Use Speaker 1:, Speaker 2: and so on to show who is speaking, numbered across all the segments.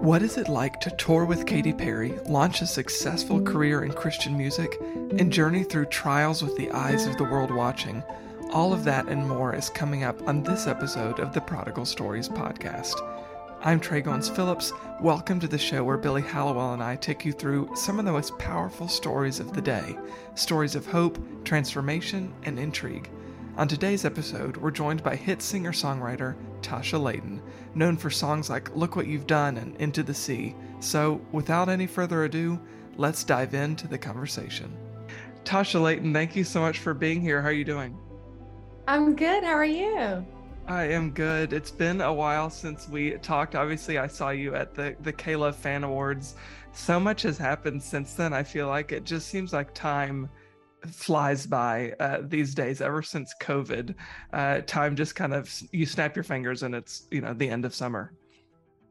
Speaker 1: What is it like to tour with Katy Perry, launch a successful career in Christian music, and journey through trials with the eyes of the world watching? All of that and more is coming up on this episode of the Prodigal Stories podcast. I'm Trey Goins Phillips. Welcome to the show where Billy Hallowell and I take you through some of the most powerful stories of the day stories of hope, transformation, and intrigue. On today's episode, we're joined by hit singer songwriter Tasha Layton, known for songs like Look What You've Done and Into the Sea. So, without any further ado, let's dive into the conversation. Tasha Layton, thank you so much for being here. How are you doing?
Speaker 2: I'm good. How are you?
Speaker 1: I am good. It's been a while since we talked. Obviously, I saw you at the the K-Love Fan Awards. So much has happened since then. I feel like it just seems like time flies by uh, these days. Ever since COVID, uh, time just kind of you snap your fingers and it's you know the end of summer.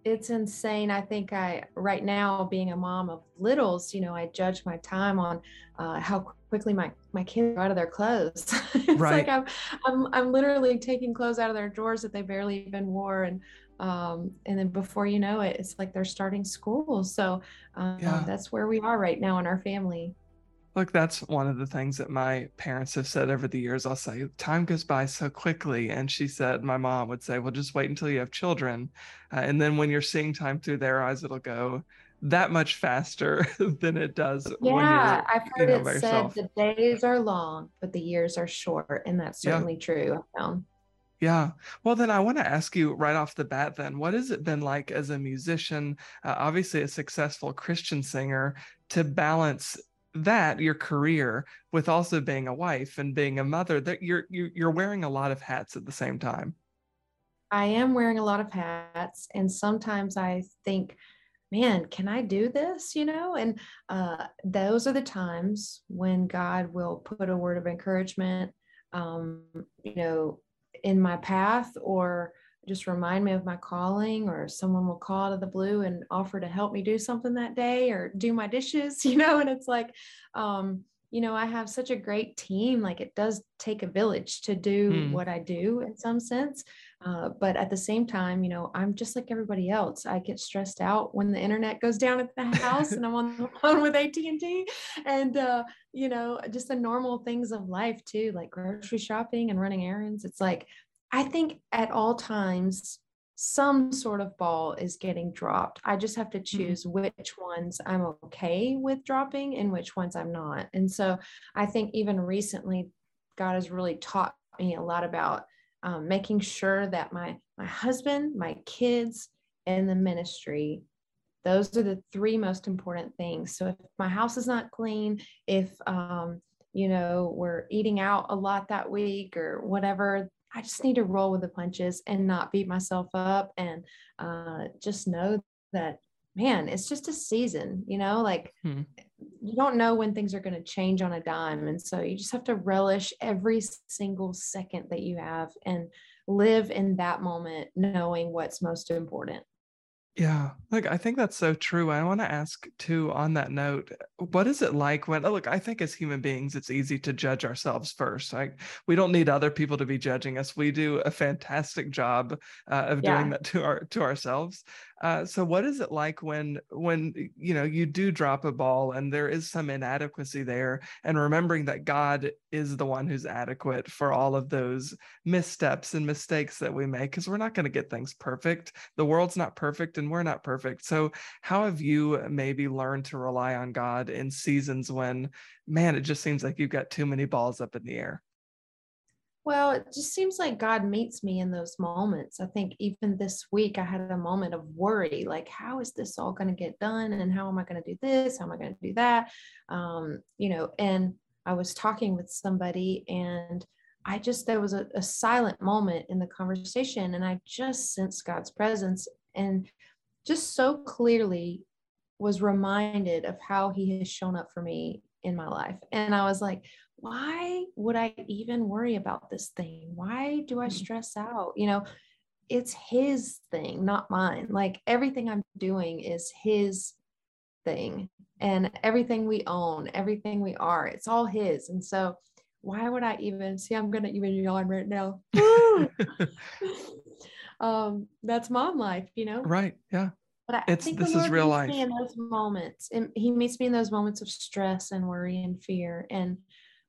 Speaker 2: It's insane. I think I right now being a mom of littles, you know, I judge my time on uh, how quickly my my kids are out of their clothes. it's right. like I'm, I'm I'm literally taking clothes out of their drawers that they barely even wore, and um, and then before you know it, it's like they're starting school. So um, yeah. that's where we are right now in our family.
Speaker 1: Look, that's one of the things that my parents have said over the years. I'll say, time goes by so quickly. And she said, my mom would say, well, just wait until you have children. Uh, and then when you're seeing time through their eyes, it'll go that much faster than it does.
Speaker 2: Yeah, I've heard you know, it said the days are long, but the years are short, and that's certainly yeah. true. Found.
Speaker 1: Yeah. Well, then I want to ask you right off the bat. Then, what has it been like as a musician, uh, obviously a successful Christian singer, to balance that your career with also being a wife and being a mother? That you're you're wearing a lot of hats at the same time.
Speaker 2: I am wearing a lot of hats, and sometimes I think man, can I do this? You know, and uh, those are the times when God will put a word of encouragement, um, you know, in my path or just remind me of my calling or someone will call out of the blue and offer to help me do something that day or do my dishes you know and it's like um you know i have such a great team like it does take a village to do mm. what i do in some sense uh, but at the same time, you know, I'm just like everybody else. I get stressed out when the internet goes down at the house and I'm on the phone with AT&T and, uh, you know, just the normal things of life too, like grocery shopping and running errands. It's like, I think at all times, some sort of ball is getting dropped. I just have to mm-hmm. choose which ones I'm okay with dropping and which ones I'm not. And so I think even recently, God has really taught me a lot about um, making sure that my my husband, my kids, and the ministry those are the three most important things. So if my house is not clean, if um, you know we're eating out a lot that week or whatever, I just need to roll with the punches and not beat myself up and uh, just know that man, it's just a season. You know, like hmm you don't know when things are going to change on a dime and so you just have to relish every single second that you have and live in that moment knowing what's most important
Speaker 1: yeah, look, I think that's so true. I want to ask too on that note, what is it like when look, I think as human beings, it's easy to judge ourselves first. Like we don't need other people to be judging us. We do a fantastic job uh, of yeah. doing that to our to ourselves. Uh, so what is it like when when you know you do drop a ball and there is some inadequacy there and remembering that God is the one who's adequate for all of those missteps and mistakes that we make because we're not going to get things perfect. The world's not perfect and we're not perfect. So how have you maybe learned to rely on God in seasons when man it just seems like you've got too many balls up in the air?
Speaker 2: Well, it just seems like God meets me in those moments. I think even this week I had a moment of worry like, how is this all going to get done? And how am I going to do this? How am I going to do that? Um, you know, and I was talking with somebody and I just, there was a, a silent moment in the conversation and I just sensed God's presence and just so clearly was reminded of how he has shown up for me in my life. And I was like, why would I even worry about this thing? Why do I mm. stress out? You know, it's his thing, not mine. Like everything I'm doing is his thing and everything we own, everything we are, it's all his. And so why would I even see I'm gonna even yawn right now? um, that's mom life, you know?
Speaker 1: Right. Yeah.
Speaker 2: But I
Speaker 1: it's
Speaker 2: think
Speaker 1: this is real life.
Speaker 2: in those moments, and He meets me in those moments of stress and worry and fear. And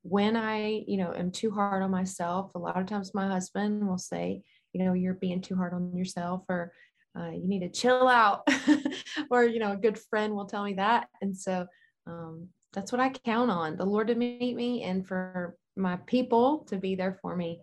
Speaker 2: when I, you know, am too hard on myself, a lot of times my husband will say, you know, you're being too hard on yourself, or uh, you need to chill out, or you know, a good friend will tell me that. And so um, that's what I count on the Lord to meet me and for my people to be there for me.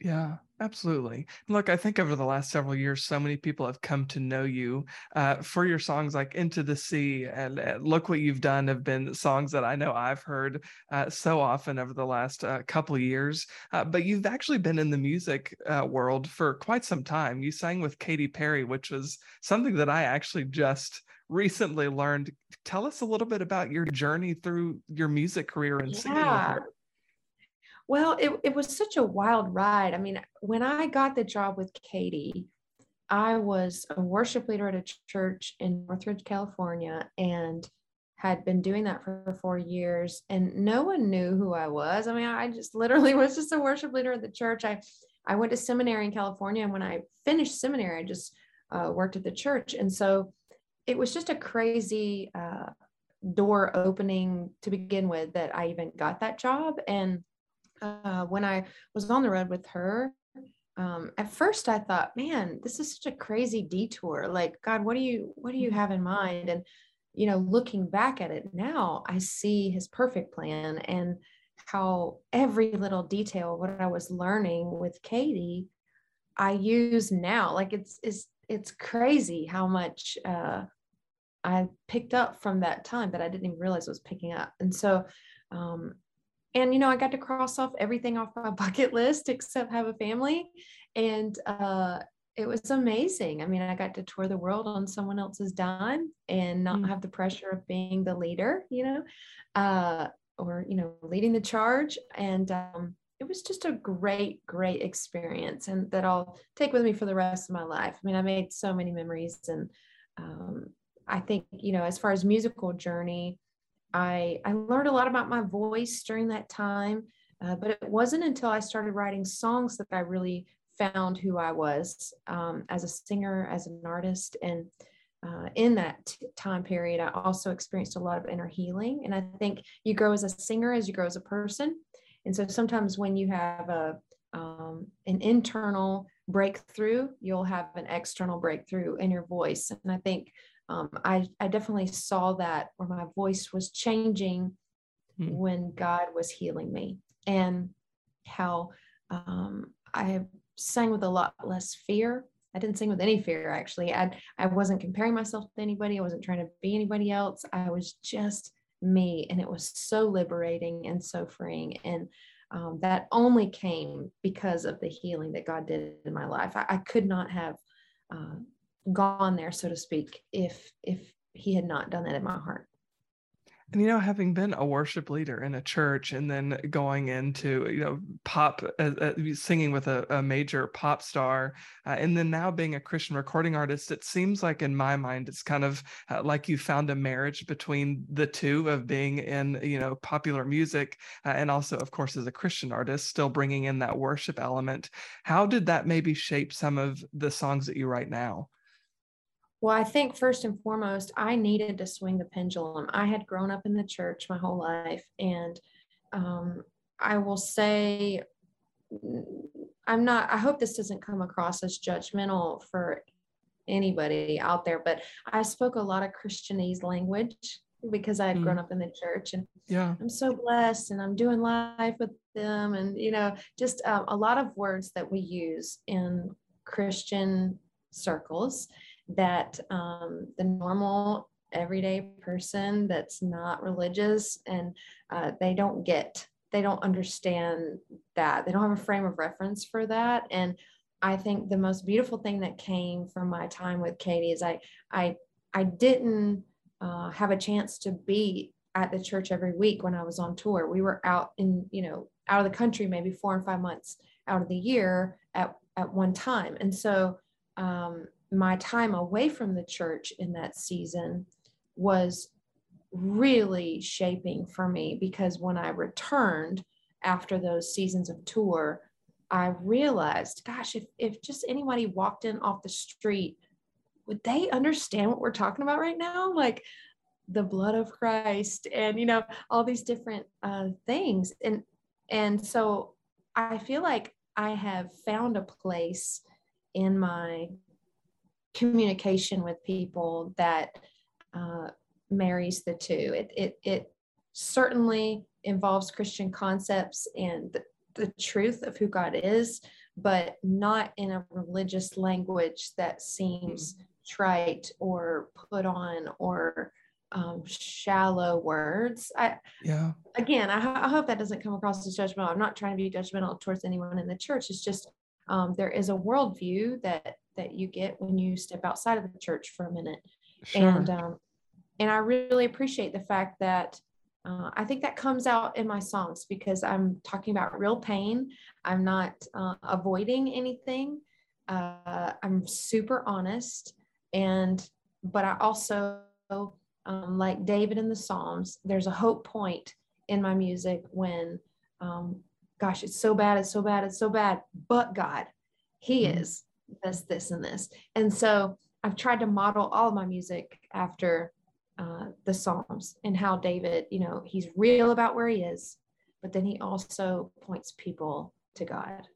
Speaker 1: Yeah, absolutely. Look, I think over the last several years, so many people have come to know you uh, for your songs like Into the Sea and uh, Look What You've Done have been songs that I know I've heard uh, so often over the last uh, couple years. Uh, but you've actually been in the music uh, world for quite some time. You sang with Katy Perry, which was something that I actually just recently learned. Tell us a little bit about your journey through your music career and singing
Speaker 2: Yeah.
Speaker 1: her.
Speaker 2: Well, it, it was such a wild ride. I mean, when I got the job with Katy, I was a worship leader at a church in Northridge, California, and had been doing that for four years. And no one knew who I was. I mean, I just literally was just a worship leader at the church. I, I went to seminary in California. And when I finished seminary, I just uh, worked at the church. And so it was just a crazy uh, door opening to begin with that I even got that job. And uh, when I was on the road with her, um, at first I thought, man, this is such a crazy detour. Like, God, what do you what do you have in mind? And you know, looking back at it now, I see His perfect plan and how every little detail of what I was learning with Katy, I use now. Like, it's it's it's crazy how much uh, I picked up from that time that I didn't even realize I was picking up. And so um, and you know i got to cross off everything off my bucket list except have a family and uh, it was amazing i mean i got to tour the world on someone else's dime and not
Speaker 1: Mm.
Speaker 2: have the pressure of being the leader you know uh, or you know leading the charge and um, it was just a great great experience and that i'll take with me for the rest of my life i mean i made so many memories and um, i think you know as far as musical journey I, I learned a lot about my voice during that time, uh, but it wasn't until I started writing songs that I really found who I was um, as a singer, as an artist. And uh, in that time period, I also experienced a lot of inner healing. And I think you grow as a singer as you grow as a person. And so sometimes when you have a um, an internal breakthrough, you'll have an external breakthrough in your voice. And I think um, I, I definitely saw that where my voice was changing
Speaker 1: Hmm.
Speaker 2: when God was healing me and how um, I sang with a lot less fear. I didn't sing with any fear actually. I, I wasn't comparing myself to anybody. I wasn't trying to be anybody else. I was just me. And it was so liberating and so freeing. And um, that only came because of the healing that God did in my life. I, I could not have uh, gone there, so to speak, if if he had not done that in my heart.
Speaker 1: And you know, having been a worship leader in a church and then going into you know pop, uh, uh, singing with a, a major pop star, uh, and then now being a Christian recording artist, it seems like in my mind it's kind of uh, like you found a marriage between the two of being in you know popular music uh, and also, of course, as a Christian artist, still bringing in that worship element. How did that maybe shape some of the songs that you write now?
Speaker 2: Well, I think first and foremost, I needed to swing the pendulum. I had grown up in the church my whole life, and um, I will say, I'm not, I hope this doesn't come across as judgmental for anybody out there, but I spoke a lot of Christianese language because I had
Speaker 1: Mm.
Speaker 2: grown up in the church and
Speaker 1: Yeah.
Speaker 2: I'm so blessed and I'm doing life with them. And, you know, just um, a lot of words that we use in Christian circles that um, the normal everyday person that's not religious and uh, they don't get, they don't understand that. They don't have a frame of reference for that. And I think the most beautiful thing that came from my time with Katy is I, I, I didn't uh, have a chance to be at the church every week when I was on tour. We were out in, you know, out of the country maybe four and five months out of the year at, at one time. And so um, my time away from the church in that season was really shaping for me because when I returned after those seasons of tour, I realized, gosh, if, if just anybody walked in off the street would they understand what we're talking about right now? Like the blood of Christ and, you know, all these different uh, things. And, and so I feel like I have found a place in my communication with people that uh, marries the two. It, it, it certainly involves Christian concepts and the, the truth of who God is, but not in a religious language that seems mm-hmm. trite or put on or um, shallow words. I
Speaker 1: yeah.
Speaker 2: Again, I, I, hope that doesn't come across as judgmental. I'm not trying to be judgmental towards anyone in the church. It's just um, there is a worldview that that you get when you step outside of the church for a minute, sure. and um, and I really appreciate the fact that uh, I think that comes out in my songs because I'm talking about real pain. I'm not uh, avoiding anything. Uh, I'm super honest, and but I also, um, like David in the Psalms, there's a hope point in my music when, um, gosh, it's so bad, it's so bad, it's so bad, but God, He mm-hmm. is this, this, and this, and so I've tried to model all my music after uh, the Psalms and how David, you know, he's real about where he is, but then he also points people to God.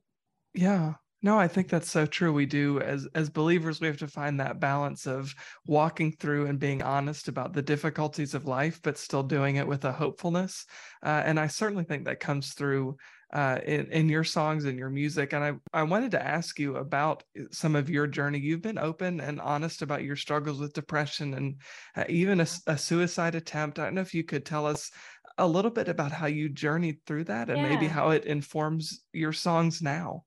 Speaker 1: Yeah. No, I think that's so true. We do as as believers, we have to find that balance of walking through and being honest about the difficulties of life, but still doing it with a hopefulness. Uh, and I certainly think that comes through uh, in, in your songs and your music. And I, I wanted to ask you about uh, some of your journey. You've been open and honest about your struggles with depression and uh, even a, a, suicide attempt. I don't know if you could tell us a little bit about how you journeyed through that and yeah. maybe how it informs your songs now.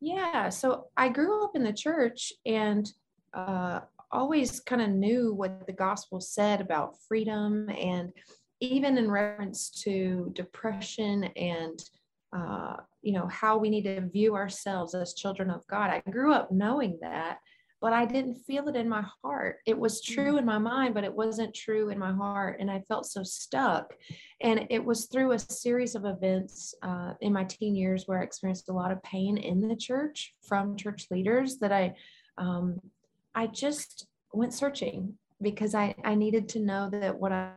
Speaker 2: Yeah. So I grew up in the church and uh, always kind of knew what the gospel said about freedom and even in reference to depression and uh, you know, how we need to view ourselves as children of God. I grew up knowing that, but I didn't feel it in my heart. It was true mm. in my mind, but it wasn't true in my heart. And I felt so stuck. And it was through a series of events uh, in my teen years where I experienced a lot of pain in the church from church leaders that I, um, I just went searching because I, I needed to know that what I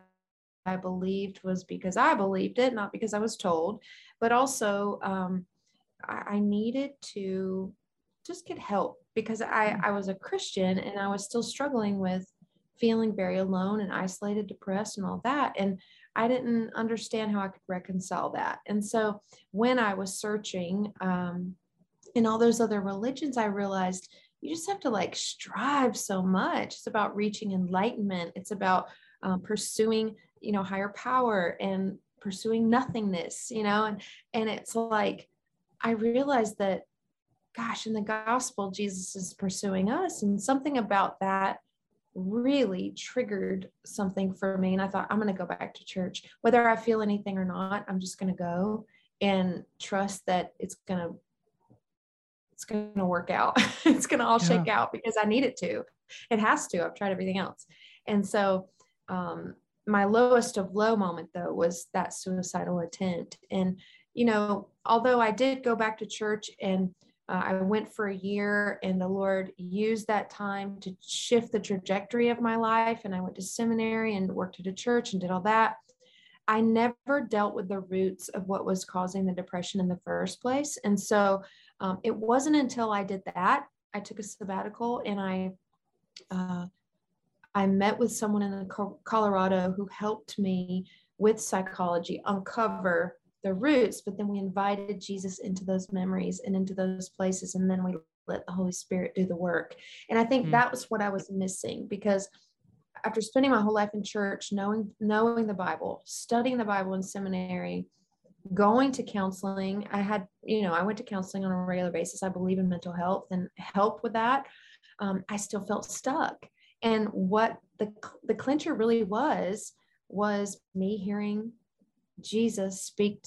Speaker 2: I believed was because I believed it, not because I was told, but also um, I, I needed to just get help because I, mm. I was a Christian and I was still struggling with feeling very alone and isolated, depressed, and all that. And I didn't understand how I could reconcile that. And so when I was searching um, in all those other religions, I realized you just have to like strive so much. It's about reaching enlightenment, it's about um, pursuing you know higher power and pursuing nothingness you know and and it's like i realized that gosh in the gospel jesus is pursuing us. And something about that really triggered something for me. And i thought i'm going to go back to church. Whether i feel anything or not i'm just going to go and trust that it's going to it's going to work out. It's going to all yeah. shake out because i need it to. It has to. I've tried everything else. And so um, my lowest of low moment though was that suicidal attempt and you know although i did go back to church and uh, i went for a year and the lord used that time to shift the trajectory of my life and i went to seminary and worked at a church and did all that i never dealt with the roots of what was causing the depression in the first place. And so um, it wasn't until i did that i took a sabbatical and i uh, I met with someone in Colorado who helped me with psychology uncover the roots, but then we invited Jesus into those memories and into those places, and then we let the Holy Spirit do the work. And I think mm-hmm. that was what I was missing because after spending my whole life in church, knowing knowing the Bible, studying the Bible in seminary, going to counseling, I had you know I went to counseling on a regular basis. I believe in mental health and help with that. Um, I still felt stuck. And what the, the clincher really was, was me hearing Jesus speak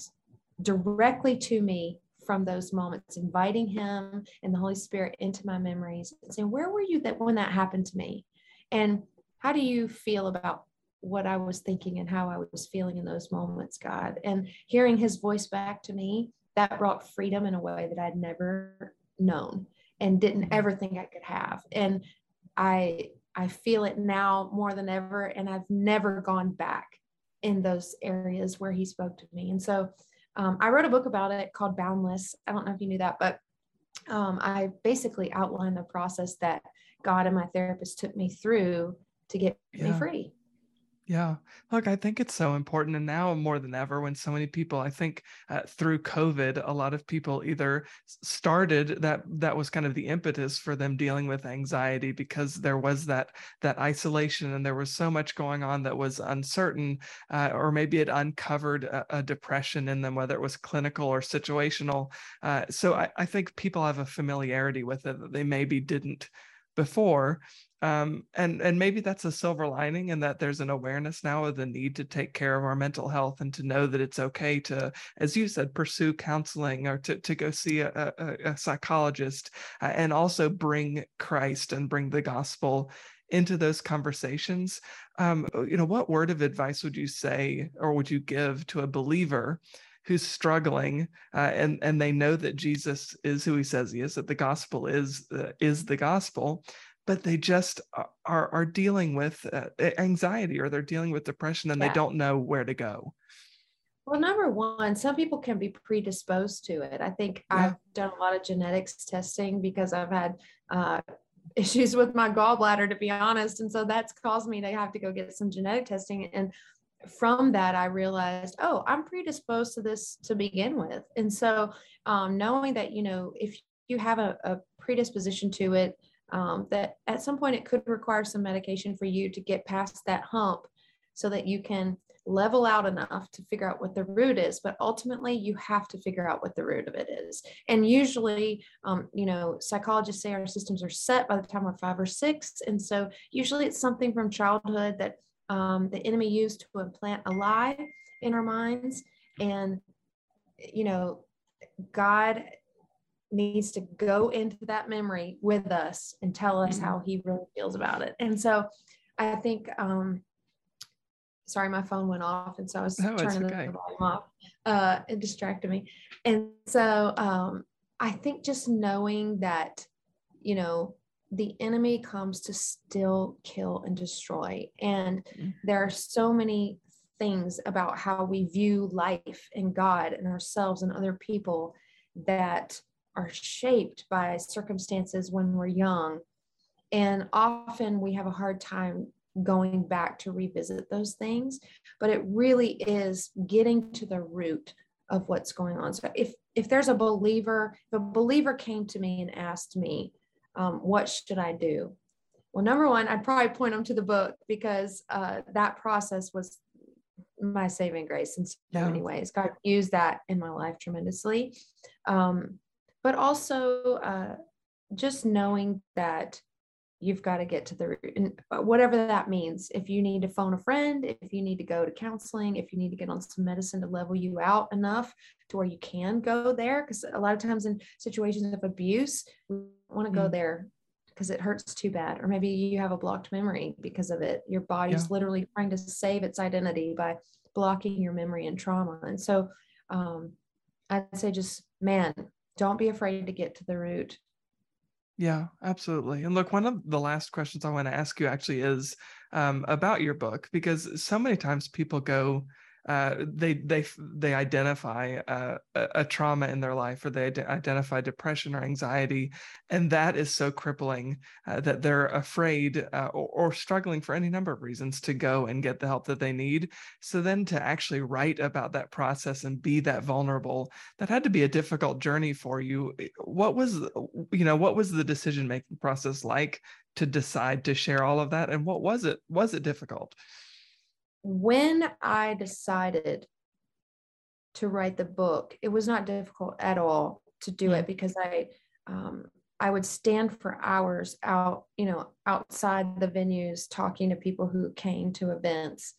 Speaker 2: directly to me from those moments, inviting him and the Holy Spirit into my memories and saying, Where were you that when that happened to me? And how do you feel about what I was thinking and how I was feeling in those moments, God? And hearing his voice back to me, that brought freedom in a way that I'd never known and didn't ever think I could have. And I I feel it now more than ever, and I've never gone back in those areas where he spoke to me. And so um, I wrote a book about it called Boundless. I don't know if you knew that, but um, I basically outlined the process that God and my therapist took me through to get yeah. me free.
Speaker 1: Yeah. Look, I think it's so important. And now more than ever, when so many people, I think uh, through COVID, a lot of people either started that, that was kind of the impetus for them dealing with anxiety because there was that, that isolation and there was so much going on that was uncertain, uh, or maybe it uncovered a, a, depression in them, whether it was clinical or situational. Uh, so I, I think people have a familiarity with it that they maybe didn't before um, and and maybe that's a silver lining and that there's an awareness now of the need to take care of our mental health and to know that it's okay to as you said pursue counseling or to, to go see a, a, a psychologist uh, and also bring christ and bring the gospel into those conversations. Um, you know what word of advice would you say or would you give to a believer who's struggling uh, and and they know that Jesus is who he says he is that the gospel is uh, is the gospel but they just are are dealing with uh, anxiety or they're dealing with depression and yeah. they don't know where to go
Speaker 2: well number one some people can be predisposed to it i think yeah. i've done a lot of genetics testing because i've had uh, issues with my gallbladder to be honest and so that's caused me to have to go get some genetic testing and from that i realized oh i'm predisposed to this to begin with. And so um, knowing that you know if you have a, a predisposition to it um, that at some point it could require some medication for you to get past that hump so that you can level out enough to figure out what the root is but ultimately you have to figure out what the root of it is. And usually um, you know psychologists say our systems are set by the time we're five or six and so usually it's something from childhood that um, the enemy used to implant a lie in our minds and you know god needs to go into that memory with us and tell us how he really feels about it. And so I think, um, sorry, my phone went off. And so I was
Speaker 1: no, turning okay. the
Speaker 2: volume off. Uh, it distracted me. And so um, I think just knowing that, you know, the enemy comes to still kill and destroy. And mm-hmm. there are so many things about how we view life and God and ourselves and other people that are shaped by circumstances when we're young. And often we have a hard time going back to revisit those things, but it really is getting to the root of what's going on. So if if there's a believer, if a believer came to me and asked me, um, what should I do? Well, number one, I'd probably point them to the book because uh, that process was my saving grace in so yeah. many ways. God used that in my life tremendously. Um, but also uh, just knowing that you've got to get to the root uh, whatever that means if you need to phone a friend if you need to go to counseling if you need to get on some medicine to level you out enough to where you can go there because a lot of times in situations of abuse we want to go mm. there because it hurts too bad or maybe you have a blocked memory because of it your body's yeah. literally trying to save its identity by blocking your memory and trauma and so um, i'd say just man don't be afraid to get to the root.
Speaker 1: Yeah, absolutely. And look, one of the last questions I want to ask you actually is um, about your book because so many times people go uh, they they they identify uh, a, trauma in their life or they identify depression or anxiety and that is so crippling uh, that they're afraid uh, or, or, struggling for any number of reasons to go and get the help that they need. So then to actually write about that process and be that vulnerable that had to be a difficult journey for you. What was you know what was the decision making process like to decide to share all of that and what was it was it difficult
Speaker 2: when I decided to write the book, it was not difficult at all to do it because I um, I would stand for hours out, you know, outside the venues talking to people who came to events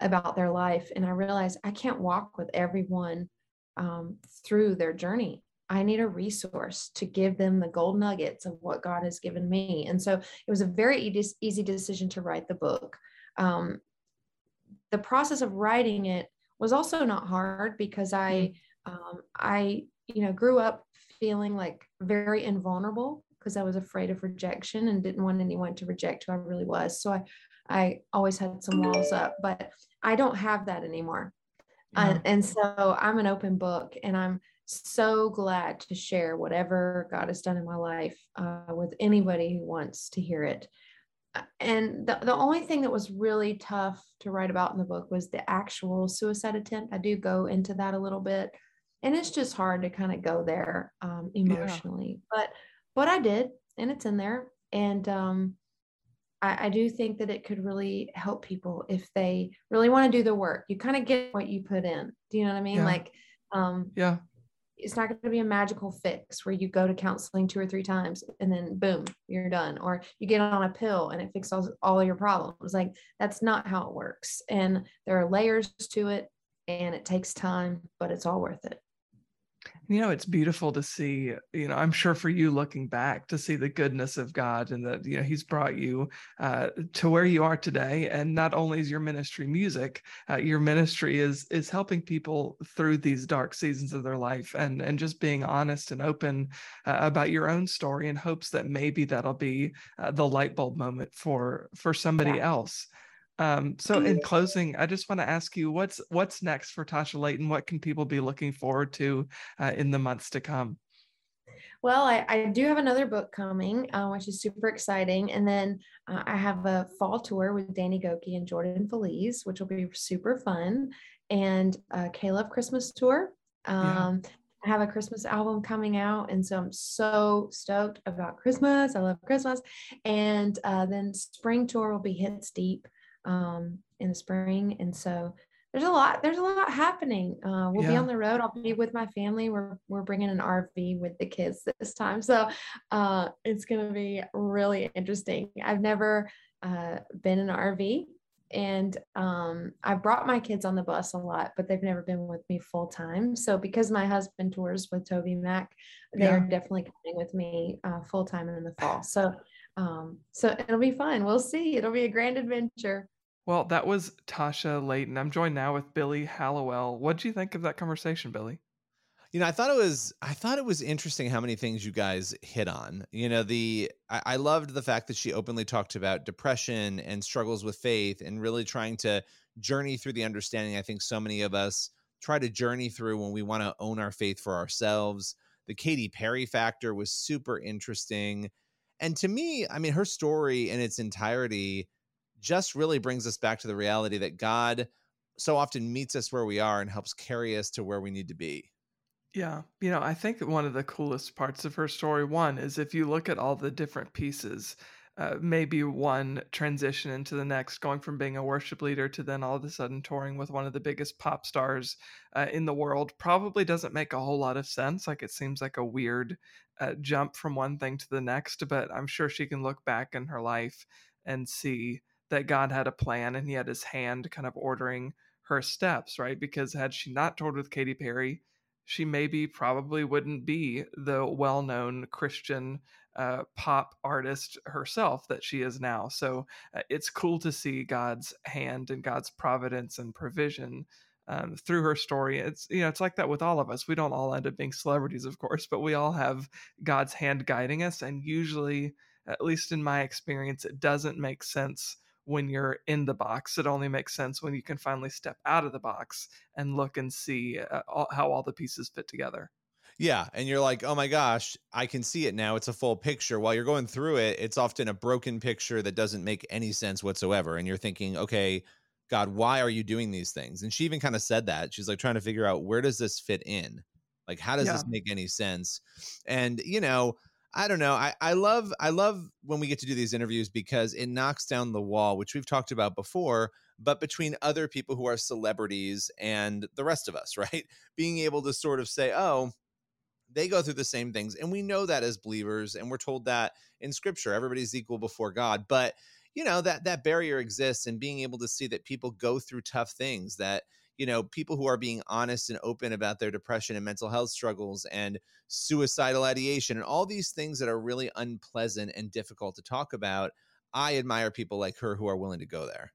Speaker 2: about their life, and I realized I can't walk with everyone um, through their journey. I need a resource to give them the gold nuggets of what God has given me, and so it was a very easy, easy decision to write the book. Um, the process of writing it was also not hard because I, mm. um, I, you know, grew up feeling like very invulnerable because I was afraid of rejection and didn't want anyone to reject who I really was. So I, I always had some walls up, but I don't have that anymore. Yeah. Uh, and so I'm an open book and I'm so glad to share whatever God has done in my life uh, with anybody who wants to hear it. And the, the only thing that was really tough to write about in the book was the actual suicide attempt. I do go into that a little bit and it's just hard to kind of go there um, emotionally yeah. but but i did and it's in there and um, I, I, do think that it could really help people if they really want to do the work you kind of get what you put in do you know what i mean
Speaker 1: yeah.
Speaker 2: like um,
Speaker 1: yeah
Speaker 2: it's not going to be a magical fix where you go to counseling two or three times and then boom you're done. Or you get on a pill and it fixes all, all your problems. Like that's not how it works. And there are layers to it and it takes time but it's all worth it
Speaker 1: you know it's beautiful to see you know i'm sure for you looking back to see the goodness of god and that you know he's brought you uh, to where you are today and not only is your ministry music uh, your ministry is is helping people through these dark seasons of their life and and just being honest and open uh, about your own story in hopes that maybe that'll be uh, the light bulb moment for for somebody yeah. else um, so in closing, I just want to ask you what's what's next for Tasha Layton? What can people be looking forward to uh, in the months to come?
Speaker 2: Well, I, I do have another book coming, uh, which is super exciting. And then uh, I have a fall tour with Danny Gokey and Jordan Feliz, which will be super fun. And a K-Love Christmas tour. Um, yeah. I have a Christmas album coming out. And so I'm so stoked about Christmas. I love Christmas. And uh, then spring tour will be Hits Deep um, in the spring. And so there's a lot, there's a lot happening. Uh, we'll yeah. be on the road. I'll be with my family. We're, we're bringing an RV with the kids this time. So uh, it's going to be really interesting. I've never uh, been in an RV and um, I've brought my kids on the bus a lot, but they've never been with me full time. So because my husband tours with TobyMac, they yeah. are definitely coming with me uh, full time in the fall. So um, so it'll be fun. We'll see. It'll be a grand adventure.
Speaker 1: Well, that was Tasha Layton. I'm joined now with Billy Hallowell. What do you think of that conversation, Billy?
Speaker 3: You know, I thought it was I thought it was interesting how many things you guys hit on. You know, the I, I loved the fact that she openly talked about depression and struggles with faith and really trying to journey through the understanding I think so many of us try to journey through when we want to own our faith for ourselves. The Katy Perry factor was super interesting and to me, I mean, her story in its entirety just really brings us back to the reality that God so often meets us where we are and helps carry us to where we need to be.
Speaker 1: Yeah. You know, I think one of the coolest parts of her story, one, is if you look at all the different pieces uh, maybe one transition into the next, going from being a worship leader to then all of a sudden touring with one of the biggest pop stars uh, in the world probably doesn't make a whole lot of sense. Like it seems like a weird uh, jump from one thing to the next, but I'm sure she can look back in her life and see that God had a plan and he had his hand kind of ordering her steps, right? Because had she not toured with Katy Perry, she maybe probably wouldn't be the well known Christian uh, pop artist herself that she is now. So uh, it's cool to see God's hand and God's providence and provision um, through her story. It's you know it's like that with all of us. We don't all end up being celebrities, of course, but we all have God's hand guiding us. And usually, at least in my experience, it doesn't make sense when you're in the box. It only makes sense when you can finally step out of the box and look and see uh, all, how all the pieces fit together.
Speaker 3: Yeah, and you're like, "Oh my gosh, I can see it now. It's a full picture." While you're going through it, it's often a broken picture that doesn't make any sense whatsoever, and you're thinking, "Okay, God, why are you doing these things?" And she even kind of said that. She's like trying to figure out where does this fit in? Like how does yeah. this make any sense? And, you know, I don't know. I, I love I love when we get to do these interviews because it knocks down the wall, which we've talked about before, but between other people who are celebrities and the rest of us, right? Being able to sort of say, oh, they go through the same things. And we know that as believers, and we're told that in scripture, everybody's equal before God. But you know, that that barrier exists and being able to see that people go through tough things, that you know people who are being honest and open about their depression and mental health struggles and suicidal ideation and all these things that are really unpleasant and difficult to talk about i admire people like her who are willing to go there.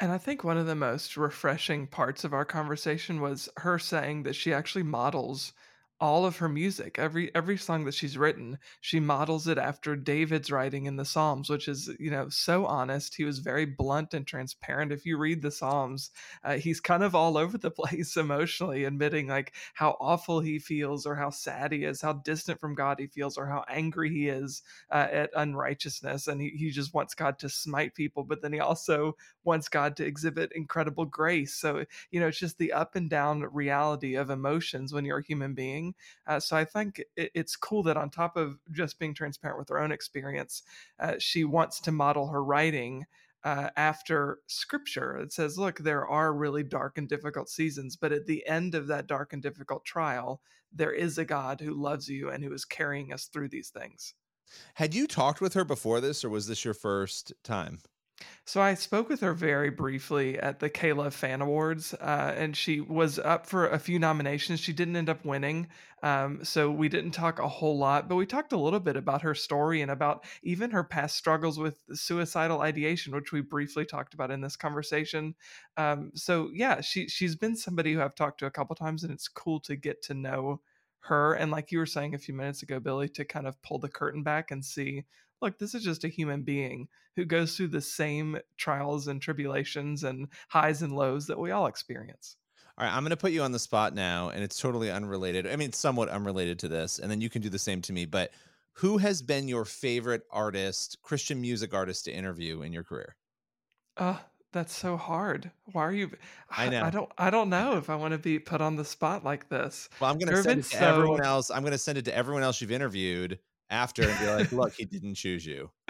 Speaker 1: And i think one of the most refreshing parts of our conversation was her saying that she actually models all of her music every every song that she's written she models it after david's writing in the psalms which is you know so honest he was very blunt and transparent if you read the psalms uh, he's kind of all over the place emotionally admitting like how awful he feels or how sad he is how distant from god he feels or how angry he is uh, at unrighteousness and he, he just wants god to smite people but then he also wants god to exhibit incredible grace so you know it's just the up and down reality of emotions when you're a human being uh, so I think it, it's cool that on top of just being transparent with her own experience, uh, she wants to model her writing uh, after scripture. It says, look, there are really dark and difficult seasons, but at the end of that dark and difficult trial, there is a God who loves you and who is carrying us through these things.
Speaker 3: Had you talked with her before this, or was this your first time?
Speaker 1: So I spoke with her very briefly at the K-Love Fan Awards, uh, and she was up for a few nominations. She didn't end up winning, um, so we didn't talk a whole lot, but we talked a little bit about her story and about even her past struggles with suicidal ideation, which we briefly talked about in this conversation. Um, so yeah, she she's been somebody who I've talked to a couple times, and it's cool to get to know her and like you were saying a few minutes ago billy to kind of pull the curtain back and see look, this is just a human being who goes through the same trials and tribulations and highs and lows that we all experience.
Speaker 3: All right, I'm going to put you on the spot now, and it's totally unrelated. I mean, somewhat unrelated to this, and then you can do the same to me. But who has been your favorite artist, Christian music artist, to interview in your career?
Speaker 1: Uh, that's so hard. Why are you?
Speaker 3: I know.
Speaker 1: I don't. I don't know if I want to be put on the spot like this.
Speaker 3: Well, I'm going to send it to so... everyone else. I'm going to send it to everyone else you've interviewed, after and be like, look, he didn't choose you.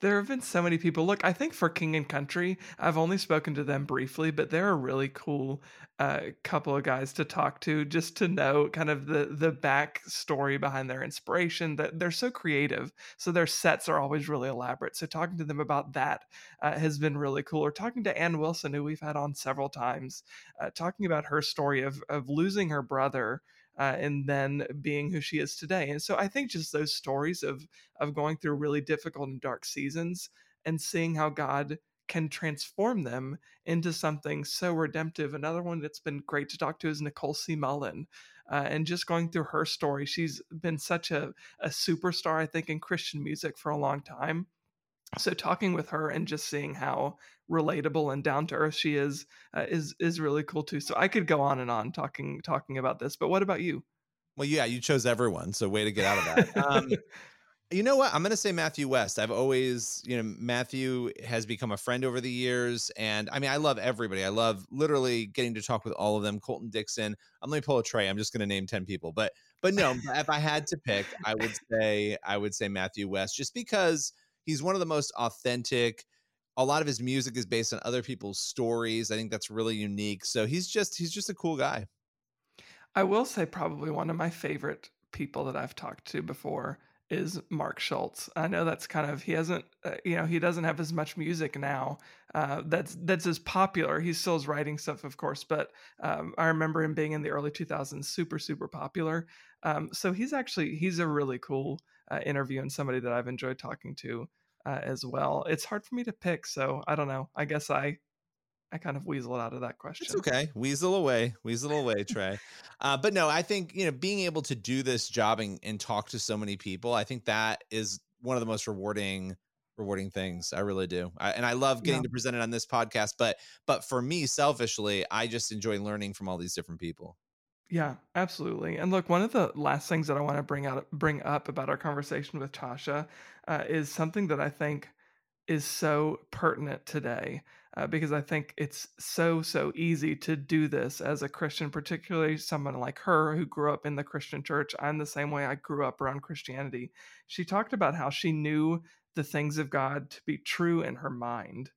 Speaker 1: There have been so many people. Look, I think for King and Country, I've only spoken to them briefly, but they're a really cool uh, couple of guys to talk to, just to know kind of the the back story behind their inspiration. That they're so creative, so their sets are always really elaborate. So talking to them about that uh, has been really cool. Or talking to Anne Wilson, who we've had on several times, uh, talking about her story of of losing her brother uh, and then being who she is today. And so I think just those stories of of going through really difficult and dark seasons and seeing how God can transform them into something so redemptive. Another one that's been great to talk to is Nicole C. Mullen. Uh, and just going through her story, she's been such a, a superstar, I think, in Christian music for a long time so talking with her and just seeing how relatable and down to earth she is uh, is is really cool too. So i could go on and on talking talking about this but what about you?
Speaker 3: Well yeah you chose everyone so way to get out of that. Um, you know what? I'm going to say matthew west. I've always you know matthew has become a friend over the years and i mean i love everybody. I love literally getting to talk with all of them colton dixon. I'm going to pull a Trey. I'm just going to name 10 people. But but no if i had to pick i would say i would say matthew west just because he's one of the most authentic. A lot of his music is based on other people's stories. I think that's really unique. So he's just he's just a cool guy.
Speaker 1: I will say probably one of my favorite people that i've talked to before is mark schultz. I know that's kind of he hasn't uh, you know he doesn't have as much music now uh, that's that's as popular. He still is writing stuff of course but um, i remember him being in the early 2000s super super popular. Um, so he's actually he's a really cool uh, interview and somebody that i've enjoyed talking to uh, as well. It's hard for me to pick, so I don't know. I guess I I kind of weasel out of that question.
Speaker 3: It's okay. Weasel away. Weasel away, Trey. uh, but no, I think, you know, being able to do this job and, and talk to so many people, I think that is one of the most rewarding rewarding things. I really do. I, and I love getting yeah. to present it on this podcast, but but for me selfishly, I just enjoy learning from all these different people.
Speaker 1: Yeah, absolutely. And look, one of the last things that I want to bring out bring up about our conversation with Tasha uh, is something that I think is so pertinent today uh, because I think it's so so easy to do this as a Christian, particularly someone like her who grew up in the Christian church. I'm the same way. I grew up around Christianity. She talked about how she knew the things of God to be true in her mind,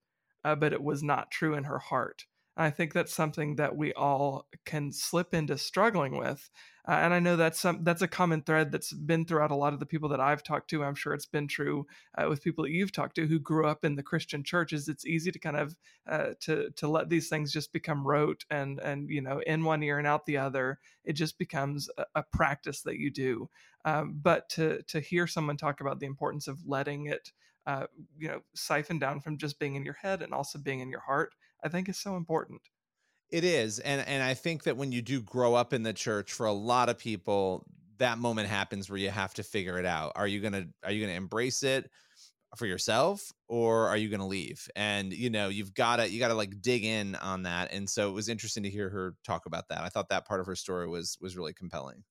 Speaker 1: uh, but it was not true in her heart. I think that's something that we all can slip into struggling with. Uh, and I know that's some that's a common thread that's been throughout a lot of the people that I've talked to. I'm sure it's been true uh, with people that you've talked to who grew up in the Christian churches. It's easy to kind of uh, to to let these things just become rote and and you know in one ear and out the other. It just becomes a, a practice that you do. Um, but to to hear someone talk about the importance of letting it uh, you know siphon down from just being in your head and also being in your heart I think is so important.
Speaker 3: It is. And and I think that when you do grow up in the church for a lot of people that moment happens where you have to figure it out. Are you going to are you going to embrace it for yourself or are you going to leave? And you know, you've got to you got to like dig in on that. And so it was interesting to hear her talk about that. I thought that part of her story was was really compelling.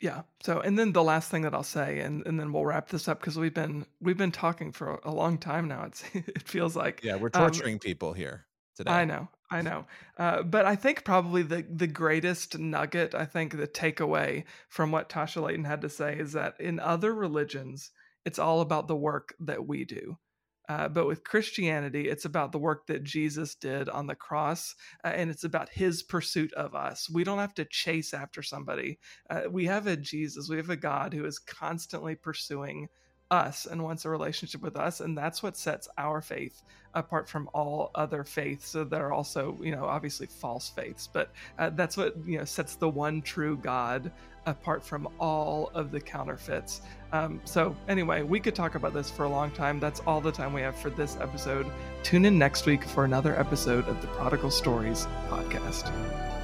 Speaker 1: Yeah. So, and then the last thing that I'll say, and, and then we'll wrap this up because we've been we've been talking for a long time now. It's it feels like
Speaker 3: yeah, we're um, torturing um, people here today. I
Speaker 1: know, I know. Uh, but I think probably the the greatest nugget, I think the takeaway from what Tasha Layton had to say is that in other religions, it's all about the work that we do. Uh, but with Christianity, it's about the work that Jesus did on the cross, uh, and it's about his pursuit of us. We don't have to chase after somebody. Uh, we have a Jesus, we have a God who is constantly pursuing us and wants a relationship with us and that's what sets our faith apart from all other faiths so that are also you know obviously false faiths but uh, that's what you know sets the one true god apart from all of the counterfeits. Um, so anyway we could talk about this for a long time. That's all the time we have for this episode. Tune in next week for another episode of the prodigal stories podcast